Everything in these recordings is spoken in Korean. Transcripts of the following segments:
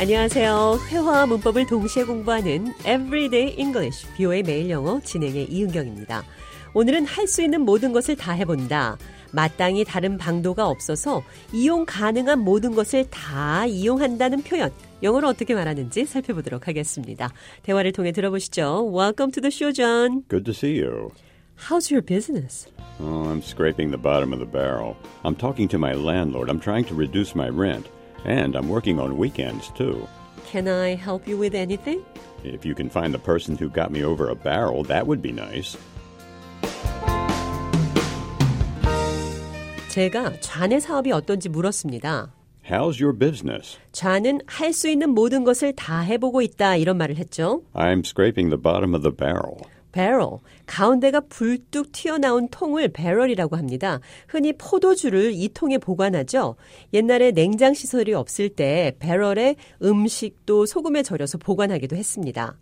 안녕하세요. 회화와 문법을 동시에 공부하는 Everyday English, 뷰의 매일 영어 진행의 이은경입니다. 오늘은 할 수 있는 모든 것을 다 해본다. 마땅히 다른 방도가 없어서 이용 가능한 모든 것을 다 이용한다는 표현. 영어로 어떻게 말하는지 살펴보도록 하겠습니다. 대화를 통해 들어보시죠. Welcome to the show, John. Good to see you. How's your business? Oh, I'm scraping the bottom of the barrel. I'm talking to my landlord. I'm trying to reduce my rent. And I'm working on weekends, too. Can I help you with anything? If you can find the person who got me over a barrel, that would be nice. 제가 좌의 사업이 어떤지 물었습니다. How's your business? 좌는 할 수 있는 모든 것을 다 해보고 있다 이런 말을 했죠. I'm scraping the bottom of the barrel. Barrel, 가운데가 불뚝 튀어나온 통을 배럴이라고 합니다. 흔히 포도주를 이 통에 보관하죠. 옛날에 냉장 시설이 없을 때 배럴에 음식도 소금에 절여서 보관하기도 했습니다.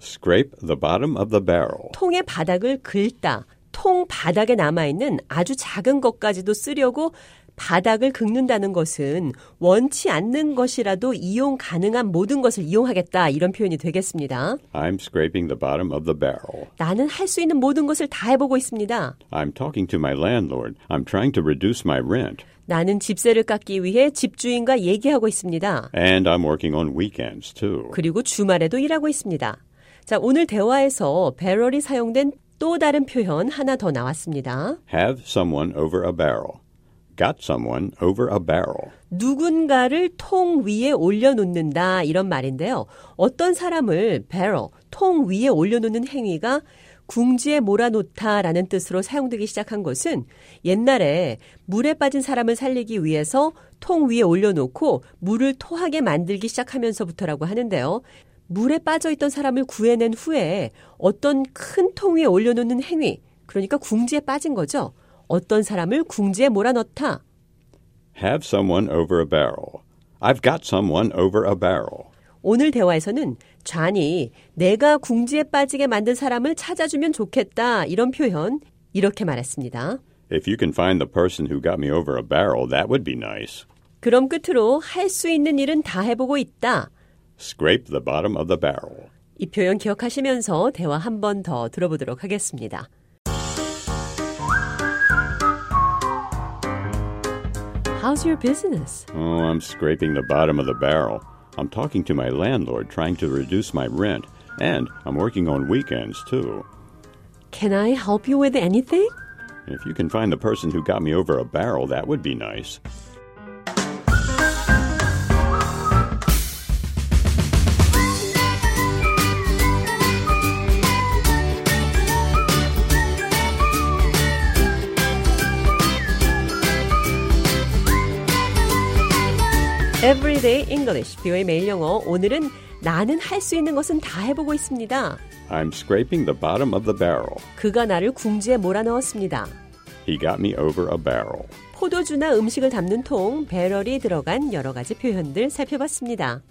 Scrape the bottom of the barrel. 통의 바닥을 긁다. 통 바닥에 남아있는 아주 작은 것까지도 쓰려고 바닥을 긁는다는 것은 원치 않는 것이라도 이용 가능한 모든 것을 이용하겠다 이런 표현이 되겠습니다. I'm scraping the bottom of the barrel. 나는 할 수 있는 모든 것을 다 해보고 있습니다. I'm talking to my landlord. I'm trying to reduce my rent. 나는 집세를 깎기 위해 집주인과 얘기하고 있습니다. And I'm working on weekends, too. 그리고 주말에도 일하고 있습니다. 자, 오늘 대화에서 배럴이 사용된 또 다른 표현 하나 더 나왔습니다. Have someone over a barrel. Got someone over a barrel. 누군가를 통 위에 올려놓는다 이런 말인데요. 어떤 사람을 barrel, 통 위에 올려놓는 행위가 궁지에 몰아놓다라는 뜻으로 사용되기 시작한 것은 옛날에 물에 빠진 사람을 살리기 위해서 통 위에 올려놓고 물을 토하게 만들기 시작하면서부터라고 하는데요. 물에 빠져 있던 사람을 구해낸 후에 어떤 큰 통 위에 올려놓는 행위, 그러니까 궁지에 빠진 거죠. 어떤 사람을 궁지에 몰아넣다. Have someone over a barrel. I've got someone over a barrel. 오늘 대화에서는 좌니 내가 궁지에 빠지게 만든 사람을 찾아주면 좋겠다 이런 표현 이렇게 말했습니다. If you can find the person who got me over a barrel, that would be nice. 그럼 끝으로 할 수 있는 일은 다 해보고 있다. Scrape the bottom of the barrel. 이 표현 기억하시면서 대화 한 번 더 들어보도록 하겠습니다. How's your business? Oh, I'm scraping the bottom of the barrel. I'm talking to my landlord, trying to reduce my rent. And I'm working on weekends, too. Can I help you with anything? If you can find the person who got me over a barrel, that would be nice. Everyday English, 뷰의 매일 영어. 오늘은 나는 할 수 있는 것은 다 해보고 있습니다. I'm scraping the bottom of the barrel. 그가 나를 궁지에 몰아넣었습니다. He got me over a barrel. 포도주나 음식을 담는 통, 배럴이 들어간 여러 가지 표현들 살펴봤습니다.